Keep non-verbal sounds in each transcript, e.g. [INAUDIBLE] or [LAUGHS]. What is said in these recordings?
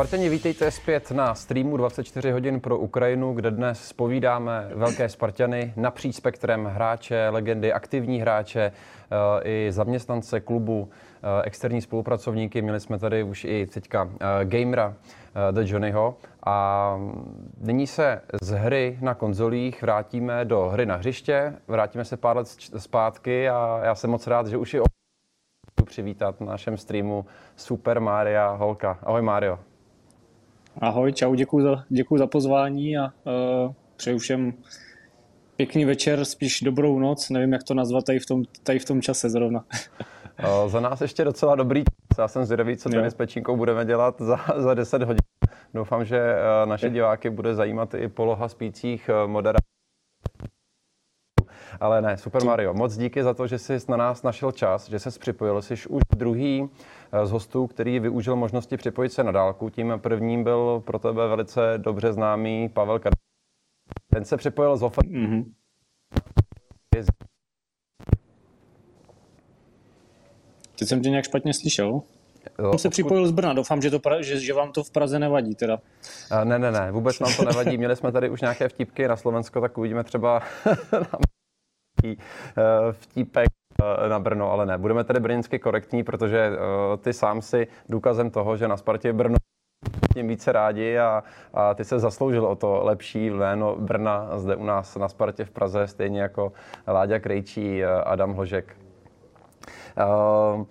Spartani, vítejte zpět na streamu 24 hodin pro Ukrajinu, kde dnes spovídáme velké Spartany napříč spektrem hráče, legendy, aktivní hráče, eh, i zaměstnance klubu, eh, externí spolupracovníky. Měli jsme tady už i teďka eh, gamera The Johnnyho. A nyní se z hry na konzolích vrátíme do hry na hřiště, vrátíme se pár let zpátky a já jsem moc rád, že už je přivítat na našem streamu Super Maria Holka. Ahoj Mario. Ahoj, čau, děkuji za, děkuji za pozvání a uh, přeju všem pěkný večer, spíš dobrou noc, nevím, jak to nazvat tady v tom, tady v tom čase zrovna. [LAUGHS] za nás ještě docela dobrý Já jsem zvědavý, co tady s Pečínkou budeme dělat za, za 10 hodin. Doufám, že e, naše diváky bude zajímat i poloha spících e, moderátorů. Ale ne, Super Mario, moc díky za to, že jsi na nás našel čas, že jsi připojil. Jsi už druhý Eh, z hostů, který využil možnosti připojit se na dálku. Tím prvním byl pro tebe velice dobře známý Pavel Kadr. Ten se připojil z Ofer. Mm-hmm. Teď jsem tě nějak špatně slyšel. Jo, jsem se připojil z Brna, doufám, že, to, že, že vám to v Praze nevadí teda. A ne, ne, ne, vůbec nám to nevadí. Měli jsme tady už nějaké vtipky na Slovensko, tak uvidíme třeba [LAUGHS] eh, vtípek Eh, na Brno, ale ne. Budeme tedy brněnsky korektní, protože uh, ty sám si důkazem toho, že na Spartě Brno tím více rádi a, a ty se zasloužil o to lepší jméno Brna zde u nás na Spartě v Praze, stejně jako Láďa Krejčí, eh, Adam Hložek. Uh,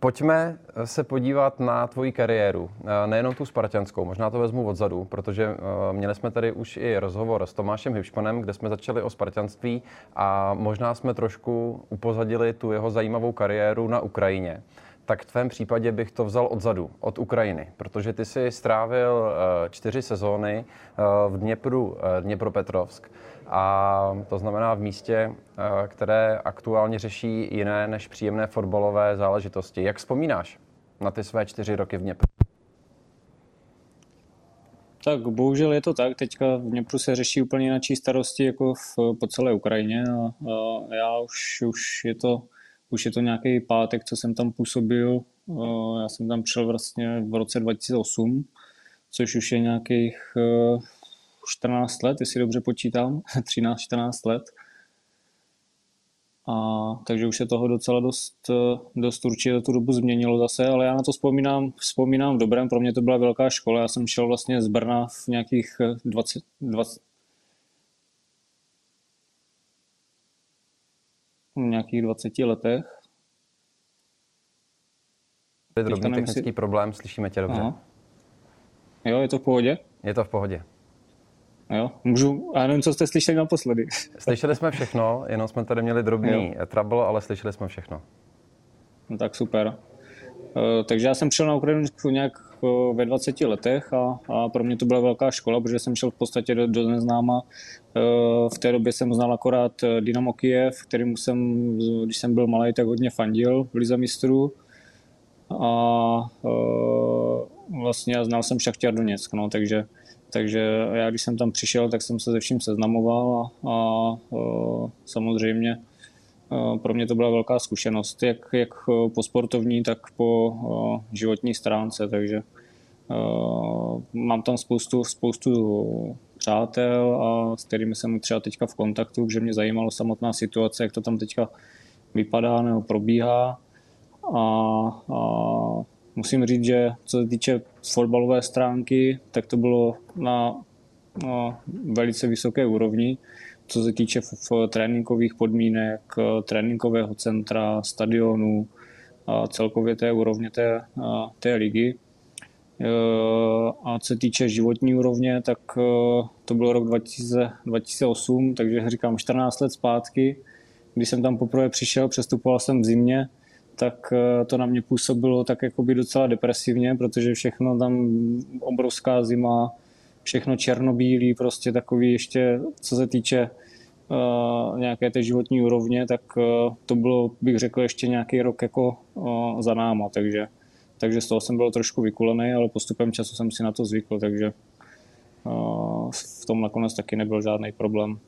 Pojďme se podívat na tvoji kariéru, nejenom tu spartianskou, možná to vezmu odzadu, protože eh, měli jsme tady už i rozhovor s Tomášem Hybšmanem, kde jsme začali o spartianství a možná jsme trošku upozadili tu jeho zajímavou kariéru na Ukrajině. Tak v tvém případě bych to vzal odzadu, od Ukrajiny, protože ty si strávil eh, čtyři sezóny eh, v Dněpru, Dněpropetrovsk a to znamená v místě, eh, které aktuálně řeší jiné než příjemné fotbalové záležitosti. Jak vzpomínáš na ty své čtyři roky v Dněpru? Tak bohužel je to tak. Teďka v Dněpru se řeší úplně jináčí starosti jako v, po celé Ukrajině a, a já už, už je to už je to nějaký pátek, co jsem tam působil. Já jsem tam přišel vlastně v roce 2008, což už je nějakých eh, 14 let, jestli dobře počítám, [LAUGHS] 13-14 let. A, takže už se toho docela dost, dost určitě za tu dobu změnilo zase, ale já na to vzpomínám, vzpomínám v dobrém, pro mě to byla velká škola, já jsem šel vlastně z Brna v nějakých 20, 20 v nějakých 20 letech. Drobný technický si... problém, slyšíme tě dobře. Aha. Jo, je to v pohodě? Je to v pohodě. Jo, můžu, já nevím, co jste slyšeli naposledy. [LAUGHS] Slyšeli jsme všechno, jenom jsme tady měli drobný jo. trouble, ale slyšeli jsme všechno. No tak super. Uh, takže já jsem přišel na Ukrajinu nějak uh, ve 20 letech a, a pro mě to byla velká škola, protože jsem šel v podstatě do, do neznáma. Uh, v té době jsem znal akorát Dynamo Kiev, kterým jsem, když jsem byl malý, tak hodně fandil v Lize mistrů. A vlastně znal jsem Šachtěr Doněck, no, takže takže já, když jsem tam přišel, tak jsem se se vším seznamoval a, a, a samozřejmě a pro mě to byla velká zkušenost, jak, jak po sportovní, tak po a, životní stránce, takže a, mám tam spoustu, spoustu přátel, a s kterými jsem třeba teďka v kontaktu, že mě zajímalo samotná situace, jak to tam teďka vypadá nebo probíhá. A, a musím říct, že co se týče fotbalové stránky, tak to bylo na, na velice vysoké úrovni. Co se týče v tréninkových podmínek, tréninkového centra, stadionu a celkově té úrovně té, té ligy. E, a co se týče životní úrovně, tak to bylo rok 2000, 2008, takže říkám 14 let zpátky. Když jsem tam poprvé přišel, přestupoval jsem v zimě, tak eh, to na mě působilo tak by docela depresivně, protože všechno tam obrovská zima, všechno černobílý, prostě takový ještě, co se týče uh, nějaké té životní úrovně, tak uh, to bylo, bych řekl, ještě nějaký rok jako uh, za náma, takže, takže z toho jsem byl trošku vykulený, ale postupem času jsem si na to zvykl, takže v tom nakonec taky nebyl žádný problém.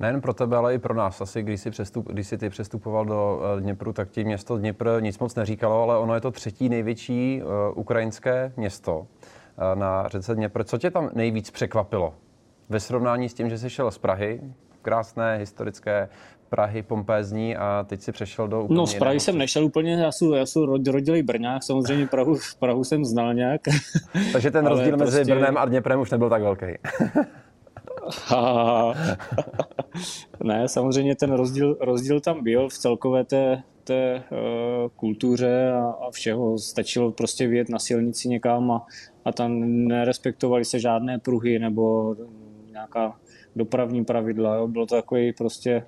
Nejen pro tebe, ale i pro nás. Asi když jsi, přestup, když jsi ty přestupoval do eh, Dněpru, tak ti město Dněpr nic moc neříkalo, ale ono je to třetí největší uh, ukrajinské město. na řece Dněpr. Co tě tam nejvíc překvapilo ve srovnání s tím, že jsi šel z Prahy, krásné historické Prahy pompézní a teď si přešel do úplně No z Prahy jsem nešel úplně, já jsem, já jsem rodilý Brňák, samozřejmě Prahu, Prahu jsem znal nějak. Takže ten [LAUGHS] rozdíl prostě... mezi Brnem a Dněprem už nebyl tak velký. [LAUGHS] [LAUGHS] ne, samozřejmě ten rozdíl, rozdíl tam byl v celkové té, té uh, kultuře a, a všeho. Stačilo prostě vyjet na silnici někam a, a tam nerespektovali se žádné pruhy nebo nějaká dopravní pravidla. Jo. Bylo to takový prostě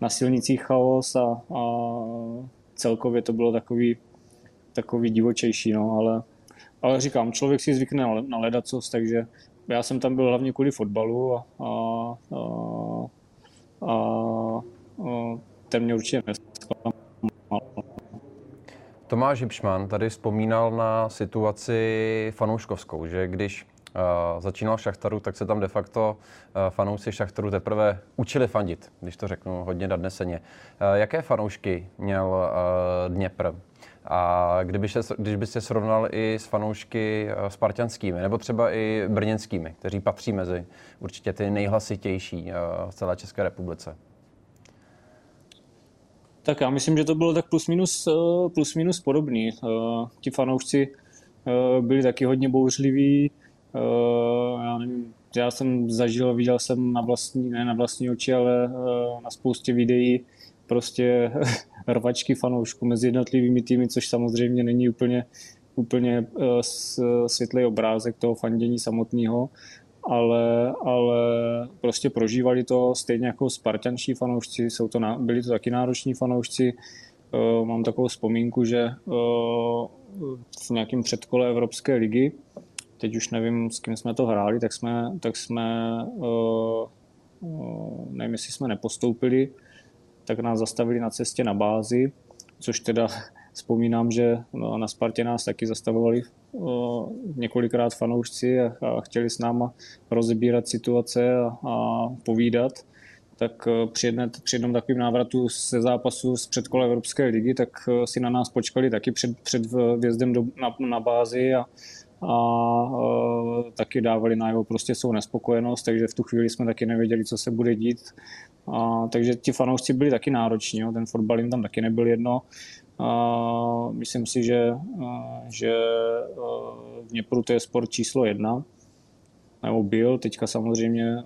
na silnicích chaos a, a celkově to bylo takový, takový divočejší, no, ale, ale říkám, člověk si zvykne na, na ledacos, takže já jsem tam byl hlavně kvůli fotbalu a, a, a, a, a ten mě určitě nesklamal. Tomáš Hipšman tady vzpomínal na situaci fanouškovskou, že když uh, začínal v Šachtaru, tak se tam de facto uh, fanoušci Šachtaru teprve učili fandit, když to řeknu hodně nadneseně. Uh, jaké fanoušky měl Dněpr? A kdyby se, když byste srovnal i s fanoušky spartianskými, nebo třeba i brněnskými, kteří patří mezi určitě ty nejhlasitější v celé České republice? Tak já myslím, že to bylo tak plus minus, plus minus podobný. Ti fanoušci byli taky hodně bouřliví, já nevím, já jsem zažil, viděl jsem na vlastní, ne na vlastní oči, ale na spoustě videí prostě [LAUGHS] rvačky fanoušků mezi jednotlivými týmy, což samozřejmě není úplně, úplně uh, světlý obrázek toho fandění samotného, ale, ale prostě prožívali to stejně jako spartanští fanoušci, jsou to, byli to taky nároční fanoušci, uh, mám takovou vzpomínku, že uh, v nějakém předkole Evropské ligy teď už nevím, s kým jsme to hráli, tak jsme, tak jsme nevím, jestli jsme nepostoupili, tak nás zastavili na cestě na bázi, což teda vzpomínám, že no, na Spartě nás taky zastavovali několikrát fanoušci a, chtěli s náma rozebírat situace a, povídat. Tak při, jedné, při jednom takovém návratu ze zápasu z předkola Evropské ligy, tak si na nás počkali taky před, před vjezdem do, na, na bázi a, a e, taky dávali najevo prostě svou nespokojenost, takže v tu chvíli jsme taky nevěděli, co se bude dít. A, takže ti fanoušci byli taky nároční, jo. ten fotbal jim tam taky nebyl jedno. A, myslím si, že, a, že v Dněpru to je sport číslo jedna, nebo byl, teďka samozřejmě,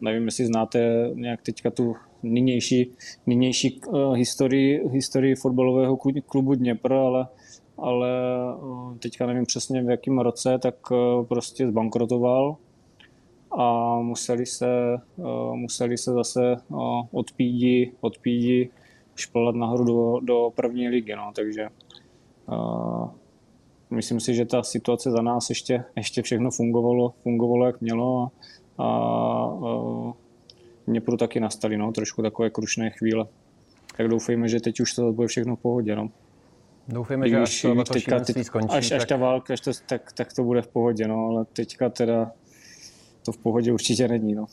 nevím, jestli znáte nějak teďka tu nynější, nynější uh, historii, historii fotbalového klubu Dněpr, ale ale eh, teďka nevím přesně v jakém roce, tak eh, prostě zbankrotoval a museli se, eh, museli se zase od pídi, od pídi šplat nahoru do, do první ligy, no, takže myslím si, že ta situace za nás ještě, ještě všechno fungovalo, fungovalo jak mělo a, a mě pro taky nastaly no, trošku takové krušné chvíle. Tak doufejme, že teď už to bude všechno v pohodě. No. Doufejme, že až to teďka, teď, skončí. Až, tak... až ta válka, až to, tak, tak to bude v pohodě, no, ale teďka teda to v pohodě určitě není. No.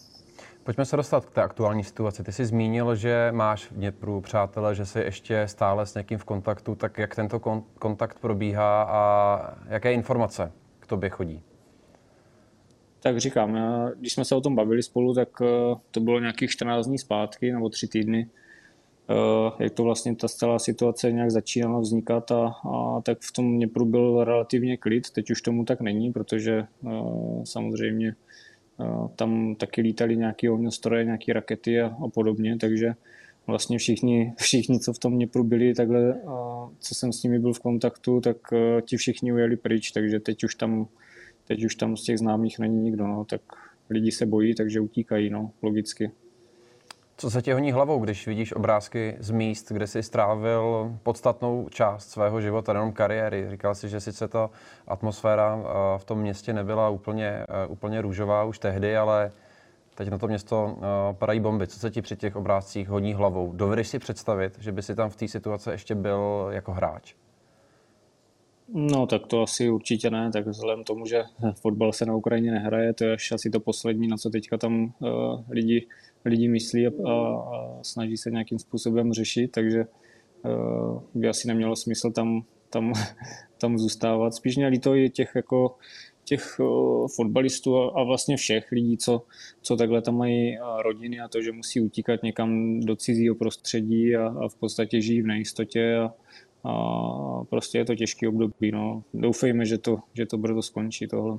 Pojďme se dostat k té aktuální situaci. Ty jsi zmínil, že máš v Dněpru přátele, že jsi ještě stále s někým v kontaktu, tak jak tento kon- kontakt probíhá a jaké informace k tobě chodí? Tak říkám, když jsme se o tom bavili spolu, tak eh, to bylo nějakých 14 dní zpátky nebo 3 týdny, jak to vlastně ta celá situace nějak začínala vznikat a, a tak v tom Dněpru byl relativně klid, teď už tomu tak není, protože uh, samozřejmě uh, tam taky lítali nějaké ohňostroje, nějaké rakety a, a podobně, takže vlastně všichni, všichni, co v tom Dněpru byli, takhle, uh, co jsem s nimi byl v kontaktu, tak ti všichni ujeli pryč, takže teď už tam, teď už tam z těch známých není nikdo, no, tak lidi se bojí, takže utíkají, no, logicky. Co se ti honí hlavou, když vidíš obrázky z míst, kde jsi strávil podstatnou část svého života, nejenom kariéry? Říkal jsi, že sice ta atmosféra eh, v tom městě nebyla úplně, eh, úplně růžová už tehdy, ale teď na to město eh, padají bomby. Co se ti při těch obrázcích honí hlavou? Dovedeš si představit, že by si tam v té situaci ještě byl jako hráč? No tak to asi určitě ne, tak vzhledem tomu, že [LAUGHS] fotbal se na Ukrajině nehraje, to je asi to poslední, na co teďka tam uh, lidi, lidi myslí a, a, snaží se nějakým způsobem řešit, takže uh, by asi nemělo smysl tam, tam, [LAUGHS] tam zůstávat. Spíš mě líto i těch jako těch fotbalistů a vlastně všech lidí, co, co takhle tam mají rodiny a to, že musí utíkat někam do cizího prostředí a, a v podstatě žijí v nejistotě a, a prostě je to těžký období. No. Doufejme, že to, že to brzo skončí tohle.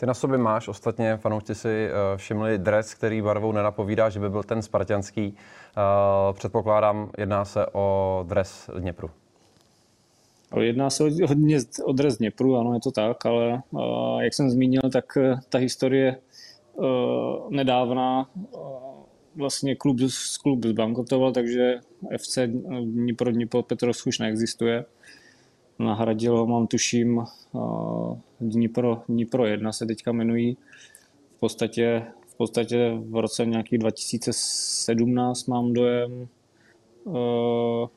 Ty na sobě máš, ostatně fanoušci si eh, všimli dres, který barvou nenapovídá, že by byl ten spartianský. Eh, předpokládám, jedná se o dres Dněpru. Jedná se hodně o dres Dněpru, ano, je to tak, ale eh, jak jsem zmínil, tak ta historie nedávná vlastně klub, klub zbankrotoval, takže FC Dnipro Dnipro Petrovsk už neexistuje. Nahradil ho, mám tuším, Dnipro, Dnipro 1 se teďka jmenují. V podstatě, v podstatě v roce nějakých 2017 mám dojem,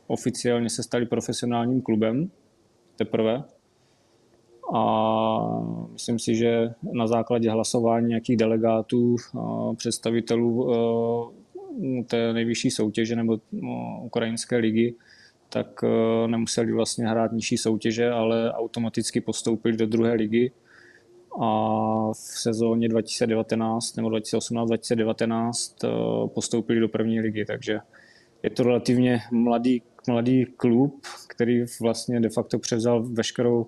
oficiálně se stali profesionálním klubem teprve. A myslím si, že na základě hlasování nějakých delegátů, představitelů té nejvyšší soutěže nebo ukrajinské ligy, tak eh, nemuseli vlastně hrát nižší soutěže, ale automaticky postoupili do druhé ligy. A v sezóně 2019 nebo 2018-2019 eh, postoupili do první ligy, takže je to relativně mladý, mladý klub, který vlastně de facto převzal veškerou,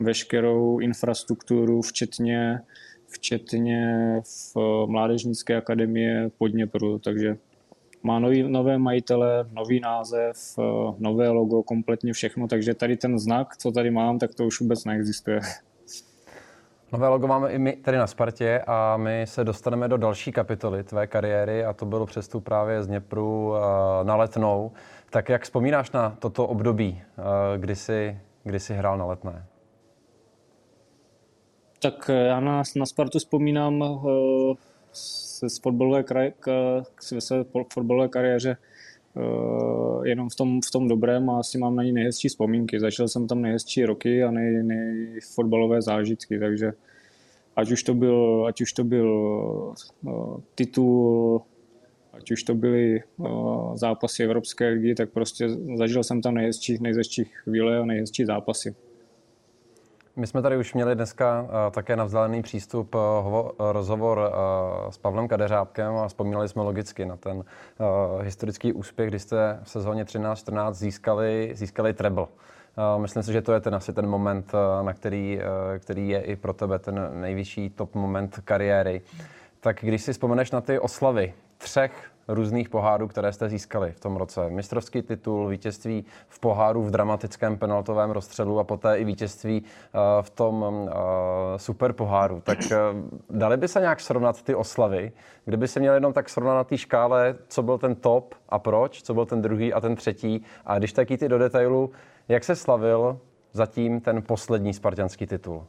veškerou infrastrukturu, včetně, včetně v Mládežnické akademie Podněpru, takže má nový, nové majitele, nový název, eh, nové logo, kompletně všechno, takže tady ten znak, co tady mám, tak to už vůbec neexistuje. [LAUGHS] Nové logo máme i my tady na Spartě a my se dostaneme do další kapitoly tvé kariéry a to bylo přestup právě z Dněpru eh, na Letnou. Tak jak vzpomínáš na toto období, eh, kdy jsi, kdy jsi hrál na Letné? Tak já na, na Spartu vzpomínám z fotbalové, kraj, k, k své fotbalové kariéře uh, jenom v tom, v tom dobrém a asi mám na ní nejhezčí vzpomínky. Začal jsem tam nejhezčí roky a nej, nej fotbalové zážitky, takže ať už to byl, ať už to byl uh, titul, ať už to byly uh, zápasy Evropské ligy, tak prostě zažil jsem tam nejhezčí, nejhezčí chvíle a nejhezčí zápasy. My jsme tady už měli dneska uh, také na vzdálený přístup uh, hovo, rozhovor s Pavlem Kadeřábkem a vzpomínali jsme logicky na ten historický úspěch, kdy jste v sezóně 13-14 získali, získali treble. Myslím si, že to je ten asi ten moment, na který, který je i pro tebe ten nejvyšší top moment kariéry. Tak když si vzpomeneš na ty oslavy třech různých pohárů, které jste získali v tom roce. Mistrovský titul, vítězství v poháru v dramatickém penaltovém rozstřelu a poté i vítězství uh, v tom uh, super poháru. Tak uh, dali by se nějak srovnat ty oslavy, kdyby se měl jenom tak srovnat na té škále, co byl ten top a proč, co byl ten druhý a ten třetí. A když tak jít do detailu, jak se slavil zatím ten poslední spartianský titul?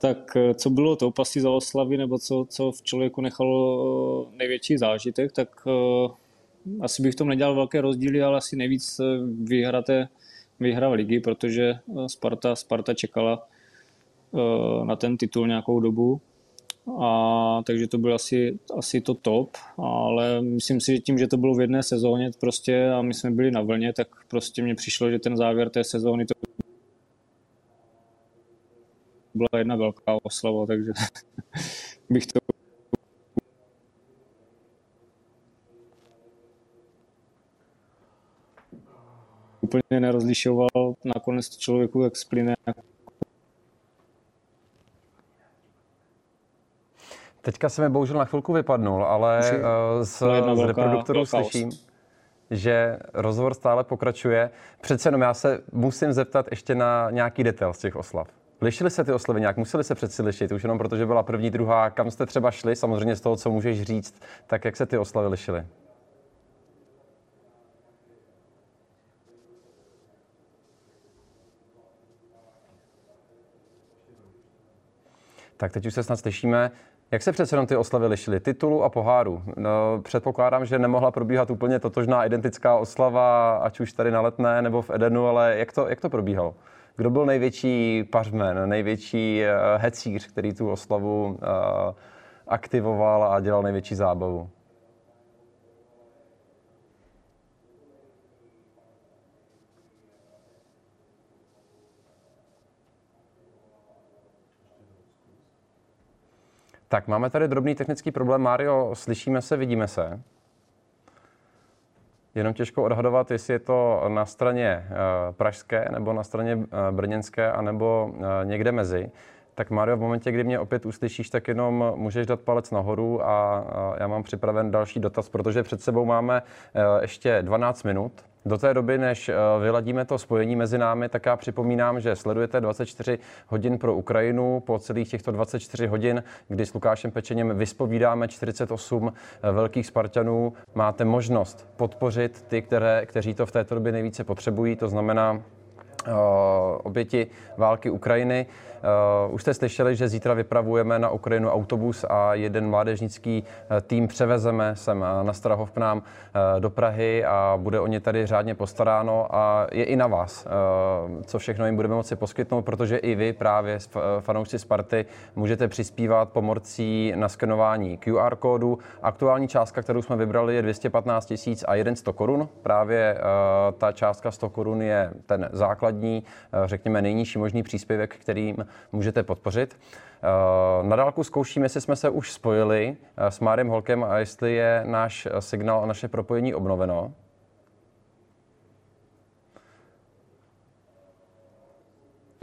Tak eh, co bylo to pasti za oslavy, nebo co, co v člověku nechalo eh, největší zážitek, tak uh, asi bych v tom nedělal velké rozdíly, ale asi nejvíc vyhraté vyhra ligy, protože Sparta, Sparta čekala na ten titul nějakou dobu. A, takže to bylo asi, asi to top, ale myslím si, že tím, že to bylo v jedné sezóně prostě a my jsme byli na vlně, tak prostě mně přišlo, že ten závěr té sezóny to byla jedna velká oslava, takže [LAUGHS] bych to úplně nerozlišoval. Nakonec to člověku jak splyne. Teďka se mi bohužel na chvilku vypadnul, ale eh, z, z reproduktorů slyším, že rozhovor stále pokračuje. Přece jenom já se musím zeptat ještě na nějaký detail z těch oslav. Lišily se ty oslavy nějak? Museli se přeci lišit, už jenom protože byla první, druhá. Kam jste třeba šli, samozřejmě z toho, co můžeš říct, tak jak se ty oslavy lišily? Tak teď už se snad slyšíme. Jak se přece jenom ty oslavy lišily? Titulu a poháru. No, předpokládám, že nemohla probíhat úplně totožná identická oslava, ať už tady na Letné nebo v Edenu, ale jak to, jak to probíhalo? kdo byl největší pařmen, největší eh, hecíř, který tu oslavu eh, aktivoval a dělal největší zábavu? Tak, máme tady drobný technický problém. Mario, slyšíme se, vidíme se. Jenom těžko odhadovat, jestli je to na straně pražské, nebo na straně brněnské, anebo někde mezi. Tak Mario, v momentě, kdy mě opět uslyšíš, tak jenom můžeš dát palec nahoru a já mám připraven další dotaz, protože před sebou máme ještě 12 minut. Do té doby, než vyladíme to spojení mezi námi, tak já připomínám, že sledujete 24 hodin pro Ukrajinu. Po celých těchto 24 hodin, kdy s Lukášem Pečeněm vyspovídáme 48 velkých Spartanů, máte možnost podpořit ty, které, kteří to v této době nejvíce potřebují. To znamená oběti války Ukrajiny. Uh, už jste slyšeli, že zítra vypravujeme na Ukrajinu autobus a jeden mládežnický eh, tým převezeme sem eh, na Strahov k nám do Prahy a bude o ně tady řádně postaráno a je i na vás, co všechno jim budeme moci poskytnout, protože i vy právě fanoušci Sparty můžete přispívat pomocí na skenování QR kódu. Aktuální částka, kterou jsme vybrali, je 215 tisíc a 100 korun. Právě ta částka 100 korun je ten základní, řekněme nejnižší možný příspěvek, kterým můžete podpořit. Eh, na dálku zkoušíme, jestli jsme se už spojili eh, s Márem Holkem a jestli je náš signál a naše propojení obnoveno.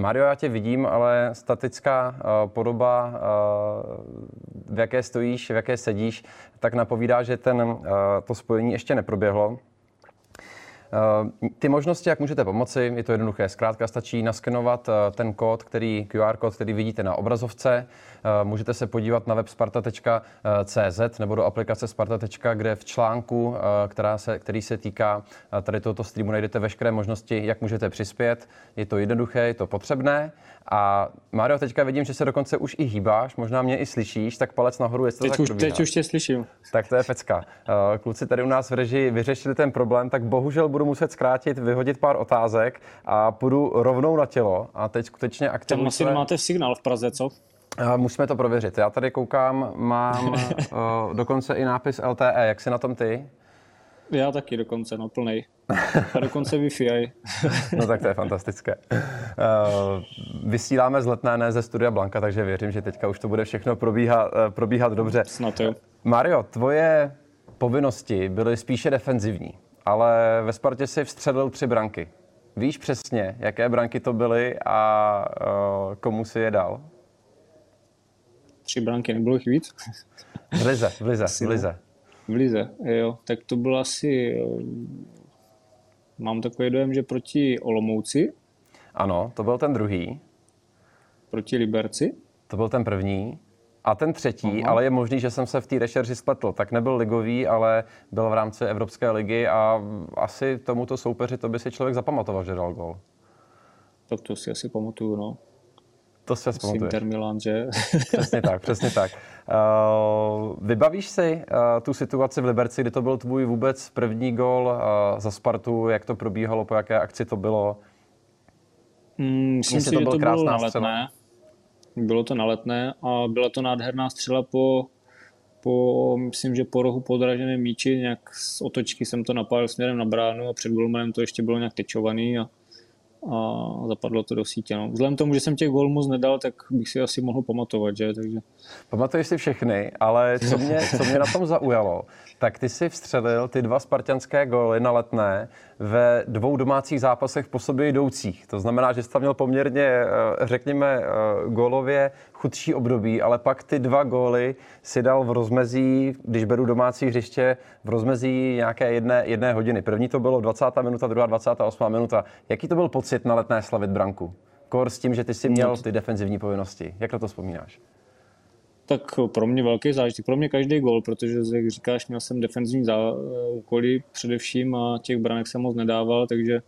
Mario, já tě vidím, ale statická podoba, v jaké stojíš, v jaké sedíš, tak napovídá, že ten, to spojení ještě neproběhlo. Eh, ty možnosti, jak můžete pomoci, je to jednoduché. Zkrátka stačí naskenovat eh, ten kód, který QR kód, který vidíte na obrazovce. Eh, můžete se podívat na web sparta.cz nebo do aplikace Sparta. kde v článku, která se, který se týká tady tohoto streamu, najdete veškeré možnosti, jak můžete přispět. Je to jednoduché, je to potřebné. A Mario, teďka vidím, že se dokonce už i hýbáš, možná mě i slyšíš, tak palec nahoru, jestli to teď tak už, Teď už tě slyším. Tak to je pecka. Kluci tady u nás v režii vyřešili ten problém, tak bohužel budu muset zkrátit, vyhodit pár otázek a půjdu rovnou na tělo. A teď skutečně aktivně. Tam asi nemáte signál v Praze, co? Musíme to prověřit. Já tady koukám, mám uh, [LAUGHS] dokonce i nápis LTE. Jak jsi na tom ty? Já taky dokonce, no plnej. A dokonce Wi-Fi. [LAUGHS] no tak to je fantastické. Uh, vysíláme z letné, ne ze studia Blanka, takže věřím, že teďka už to bude všechno probíhat, uh, probíhat dobře. Snad jo. Mario, tvoje povinnosti byly spíše defenzivní ale ve Spartě si vstřelil tři branky. Víš přesně, jaké branky to byly a uh, komu si je dal? Tři branky, nebylo jich víc? V lize, v lize, v lize. V lize, jo. Tak to bylo asi... Eh, mám takový dojem, že proti Olomouci. Ano, to byl ten druhý. Proti Liberci. To byl ten první. A ten třetí, Aha. ale je možný, že jsem se v té rešerži spletl, tak nebyl ligový, ale byl v rámci Evropské ligy a asi tomuto soupeři to by si člověk zapamatoval, že dal gol. Tak to si asi pamatuju, no. To si asi Inter Milan, že? [LAUGHS] Přesně tak, přesně tak. Uh, vybavíš si uh, tu situaci v Liberci, kdy to byl tvůj vůbec první gol uh, za Spartu, jak to probíhalo, po jaké akci to bylo? Mm, myslím si, to že to bylo na letné. Bylo to na letné a byla to nádherná střela po, po myslím, že po rohu podraženém míči, nějak z otočky jsem to napálil směrem na bránu a před golmanem to ještě bylo nějak tečovaný a, a zapadlo to do sítě. No. Vzhledem tomu, že jsem těch gol moc nedal, tak bych si asi mohl pamatovat, že? Takže... Pamatuješ si všechny, ale co mě, co mě na tom zaujalo, tak ty si vstřelil ty dva spartianské góly na letné ve dvou domácích zápasech po sobě jdoucích. To znamená, že jsi tam měl poměrně, eh, řekněme, eh, gólově chudší období, ale pak ty dva góly si dal v rozmezí, když beru domácí hřiště, v rozmezí nějaké jedné, jedné hodiny. První to bylo 20. minuta, druhá 28. minuta. Jaký to byl pocit na letné slavit branku? Kor s tím, že ty jsi měl ty defenzivní povinnosti. Jak na to vzpomínáš? Tak pro mě velký zážitek, pro mě každý gol, protože jak říkáš, měl jsem defenzivní úkoly především a těch branek jsem moc nedával, takže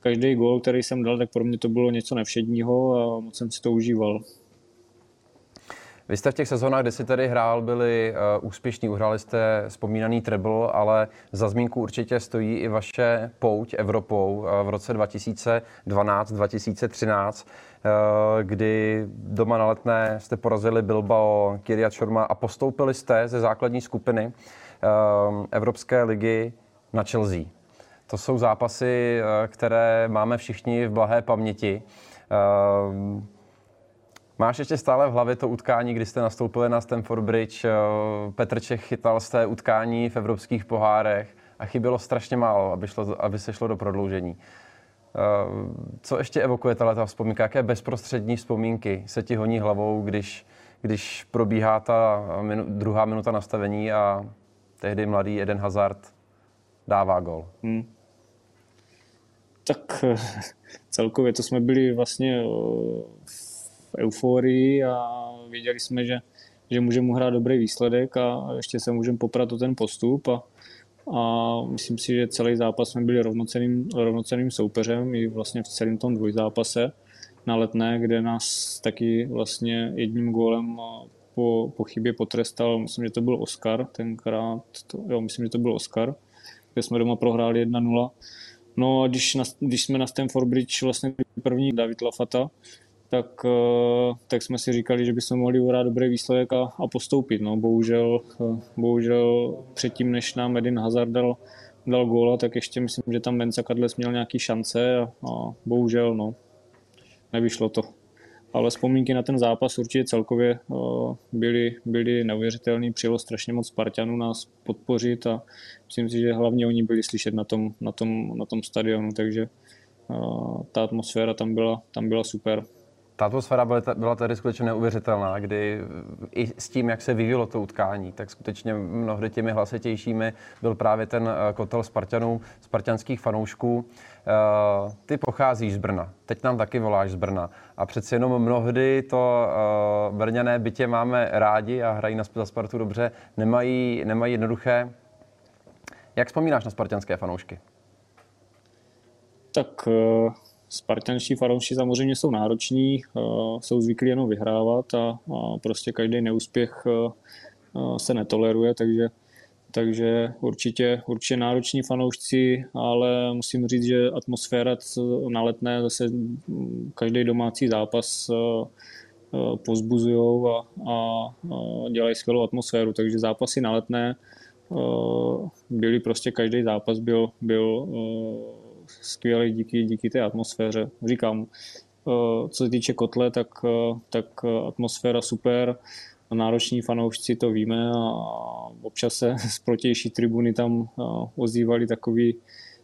každý gol, který jsem dal, tak pro mě to bylo něco nevšedního a moc jsem si to užíval. Vy jste v těch sezónách, kdy jsi tady hrál, byli uh, úspěšní, uhráli jste vzpomínaný treble, ale za zmínku určitě stojí i vaše pouť Evropou uh, v roce 2012-2013, uh, kdy doma na letné jste porazili Bilbao, Kyria Čorma a postoupili jste ze základní skupiny uh, Evropské ligy na Chelsea. To jsou zápasy, uh, které máme všichni v blahé paměti. Máš ještě stále v hlavě to utkání, kdy jste nastoupili na Stamford Bridge, Petr Čech chytal z té utkání v evropských pohárech a chybělo strašně málo, aby, šlo, aby se šlo do prodloužení. Co ještě evokuje ta vzpomínka? Jaké bezprostřední vzpomínky se ti honí hlavou, když, když probíhá ta minu, druhá minuta nastavení a tehdy mladý Eden Hazard dává gol? Hmm. Tak celkově to jsme byli vlastně v euforii a věděli jsme, že, že můžeme hrát dobrý výsledek a ještě se můžeme poprat o ten postup a, a myslím si, že celý zápas jsme byli rovnoceným, rovnoceným soupeřem i vlastně v celém tom dvojzápase na letné, kde nás taky vlastně jedním gólem po, po chybě potrestal, myslím, že to byl Oscar tenkrát, to, jo, myslím, že to byl Oscar, kde jsme doma prohráli 1-0. No a když, na, když jsme na Stamford Bridge vlastně první David Lafata, tak, eh, tak jsme si říkali, že bychom mohli uhrát dobrý výsledek a, a postoupit. No, bohužel, eh, bohužel předtím, než nám Edin Hazard dal, dal góla, tak ještě myslím, že tam Mensa Kadles měl nějaký šance a, a bohužel no, nevyšlo to ale vzpomínky na ten zápas určitě celkově eh, byly, byly neuvěřitelné. Přijelo strašně moc Spartanů nás podpořit a myslím si, že hlavně oni byli slyšet na tom, na tom, na tom stadionu, takže ta atmosféra tam byla, tam byla super. Ta atmosféra byla, tady skutečně neuvěřitelná, kdy i s tím, jak se vyvíjelo to utkání, tak skutečně mnohdy těmi hlasitějšími byl právě ten eh, kotel Spartanů, spartanských fanoušků. Eh, ty pocházíš z Brna, teď nám taky voláš z Brna a přeci jenom mnohdy to uh, Brňané bytě máme rádi a hrají na Spartu dobře, nemají, nemají jednoduché. Jak vzpomínáš na spartanské fanoušky? Tak uh, spartanští fanoušci samozřejmě jsou nároční, uh, jsou zvyklí jenom vyhrávat a, a prostě každý neúspěch uh, uh, se netoleruje, takže takže určitě, určitě nároční fanoušci, ale musím říct, že atmosféra na letné zase každý domácí zápas eh, eh, pozbuzují a, a, dělají skvělou atmosféru, takže zápasy na letné eh, byly prostě každý zápas byl, byl skvělý díky, díky té atmosféře. Říkám, co se týče kotle, tak, tak atmosféra super, nároční fanoušci, to víme a občas se [LAUGHS] z protější tribuny tam ozývali takový,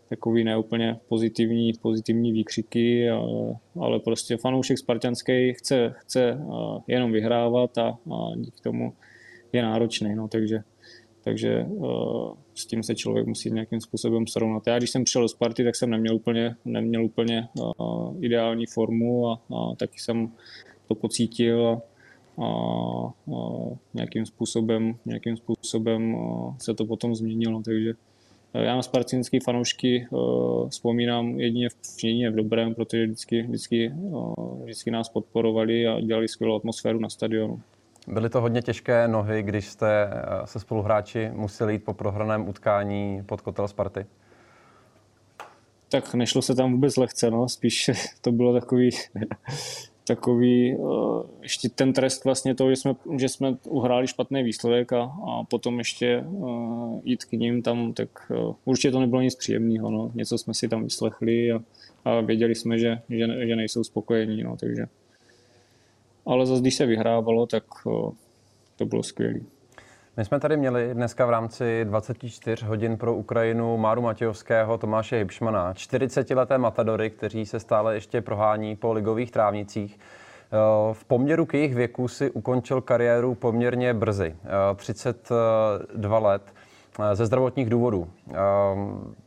takový neúplně pozitivní, pozitivní výkřiky, ale, ale prostě fanoušek spartanský chce, chce jenom vyhrávat a, a díky tomu je náročný, no, takže, takže s tím se člověk musí nějakým způsobem srovnat. Já když jsem přišel do Sparty, tak jsem neměl úplně, neměl úplně ideální formu a, a taky jsem to pocítil a, a, nějakým způsobem, nějakým způsobem se to potom změnilo, takže já na spartinský fanoušky uh, vzpomínám jedině v, jedině v dobrém, protože vždycky, vždycky, uh, vždycky nás podporovali a dělali skvělou atmosféru na stadionu. Byly to hodně těžké nohy, když jste se spoluhráči museli jít po prohraném utkání pod kotel Sparty? Tak nešlo se tam vůbec lehce, no. spíš [LAUGHS] to bylo takový [LAUGHS] takový uh, ještě ten trest vlastně toho, že jsme, že jsme uhráli špatný výsledek a, a potom ještě uh, jít k ním tam, tak určitě to nebylo nic příjemného. No. Něco jsme si tam vyslechli a, a věděli jsme, že, že, že nejsou spokojení. No, takže. Ale zase, když se vyhrávalo, tak uh, to bylo skvělé. My jsme tady měli dneska v rámci 24 hodin pro Ukrajinu Máru Matějovského, Tomáše Hybšmana, 40-leté matadory, kteří se stále ještě prohání po ligových trávnicích. Eh, v poměru k jejich věku si ukončil kariéru poměrně brzy, 32 eh, let, eh, ze zdravotních důvodů.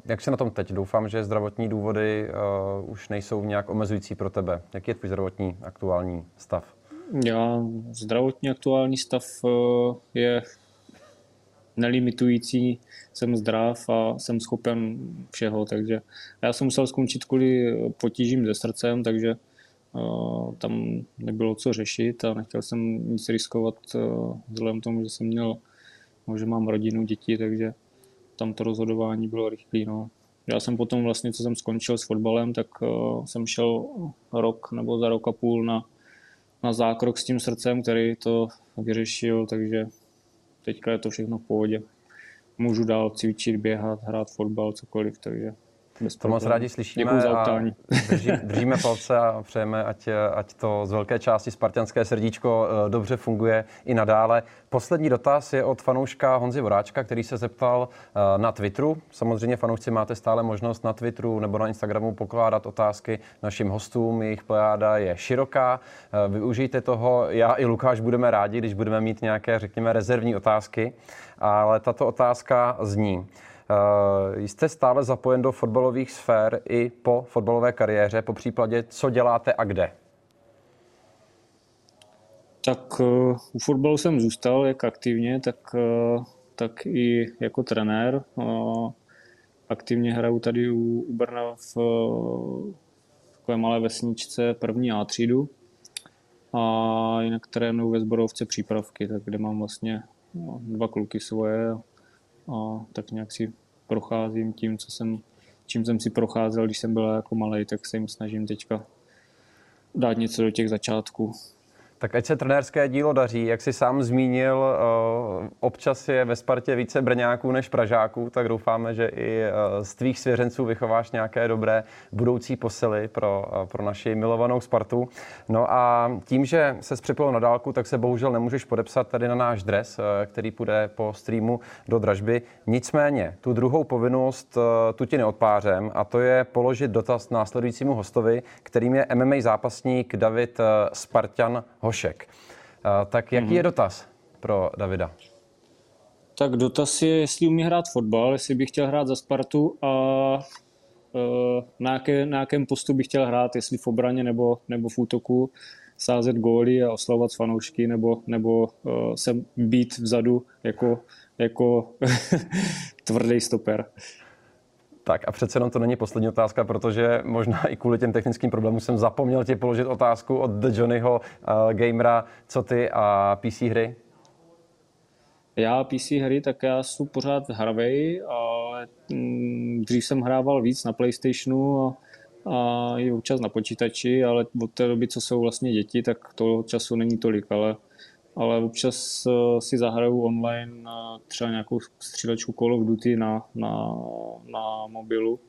Jak se na tom teď? Doufám, že zdravotní důvody už nejsou nějak omezující pro tebe. Jaký je tvůj zdravotní aktuální stav? Já, zdravotní aktuální stav je nelimitující, jsem zdrav a jsem schopen všeho, takže já jsem musel skončit kvůli potížím se srdcem, takže uh, tam nebylo co řešit a nechtěl jsem nic riskovat uh, vzhledem tomu, že jsem měl, že mám rodinu, děti, takže tam to rozhodování bylo rychlé. No. Já jsem potom vlastně, co jsem skončil s fotbalem, tak jsem šel rok nebo za rok a půl na, na zákrok s tím srdcem, který to vyřešil, takže teďka je to všechno v pohodě. Můžu dál cvičit, běhat, hrát fotbal, cokoliv, takže to moc rádi slyšíme a [LAUGHS] drží, držíme palce a přejeme, ať, ať to z velké části spartianské srdíčko eh, dobře funguje i nadále. Poslední dotaz je od fanouška Honzi Voráčka, který se zeptal eh, na Twitteru. Samozřejmě fanoušci máte stále možnost na Twitteru nebo na Instagramu pokládat otázky našim hostům. Jejich plejáda je široká. Eh, využijte toho. Já i Lukáš budeme rádi, když budeme mít nějaké, řekněme, rezervní otázky. Ale tato otázka zní. Uh, jste stále zapojen do fotbalových sfér i po fotbalové kariéře, po případě, co děláte a kde? Tak uh, u fotbalu jsem zůstal jak aktivně, tak, uh, tak i jako trenér. Aktivně hraju tady u, Brna v, takové malé vesničce první A třídu a jinak trénuju ve Zborovce přípravky, tak kde mám vlastně no, dva kluky svoje a tak nějak si procházím tím, co jsem, čím jsem si procházel, když jsem byl jako malý, tak se jim snažím teďka dát něco do těch začátků. Tak ať se trenérské dílo daří, jak si sám zmínil, eh, občas je ve Spartě více Brňáků než Pražáků, tak doufáme, že i eh, z tvých svěřenců vychováš nějaké dobré budoucí posily pro, eh, pro naši milovanou Spartu. No a tím, že se připojil na dálku, tak se bohužel nemůžeš podepsat tady na náš dres, který půjde po streamu do dražby. Nicméně, tu druhou povinnost tu ti neodpářem a to je položit dotaz následujícímu hostovi, kterým je MMA zápasník David Spartan Hošek. Tak jaký mm-hmm. je dotaz pro Davida? Tak dotaz je, jestli umí hrát fotbal, jestli bych chtěl hrát za Spartu a e, na, jaké, na jakém postu bych chtěl hrát, jestli v obraně nebo, nebo v útoku, sázet góly a oslavovat fanoušky, nebo, nebo uh, se být vzadu jako, jako [LAUGHS] tvrdý stoper. Tak a přece jenom to není poslední otázka, protože možná i kvůli těm technickým problémům jsem zapomněl ti položit otázku od The Johnnyho uh, gamera. Co ty a PC hry? Já PC hry, tak já jsem pořád hravej, ale mm, dřív jsem hrával víc na Playstationu a, a i občas na počítači, ale od té doby, co jsou vlastně děti, tak toho času není tolik, ale ale občas eh, si zahraju online třeba nějakou střílečku Call of Duty na, na, na mobilu,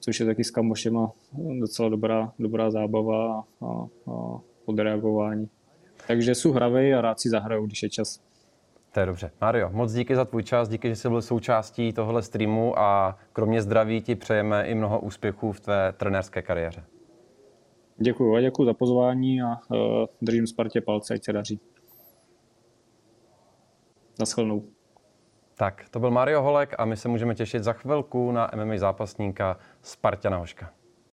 což je taky s kamošema docela dobrá, dobrá zábava a, a, a odreagování. Takže jsou hravej a rád si zahraju, když je čas. To je dobře. Mario, moc díky za tvůj čas, díky, že jsi byl součástí tohle streamu a kromě zdraví ti přejeme i mnoho úspěchů v tvé trenérské kariéře. Děkuji a děkuji za pozvání a uh, držím Spartě palce, ať se daří. Naschledanou. Tak, to byl Mario Holek a my se můžeme těšit za chvilku na MMA zápasníka Spartana Hoška.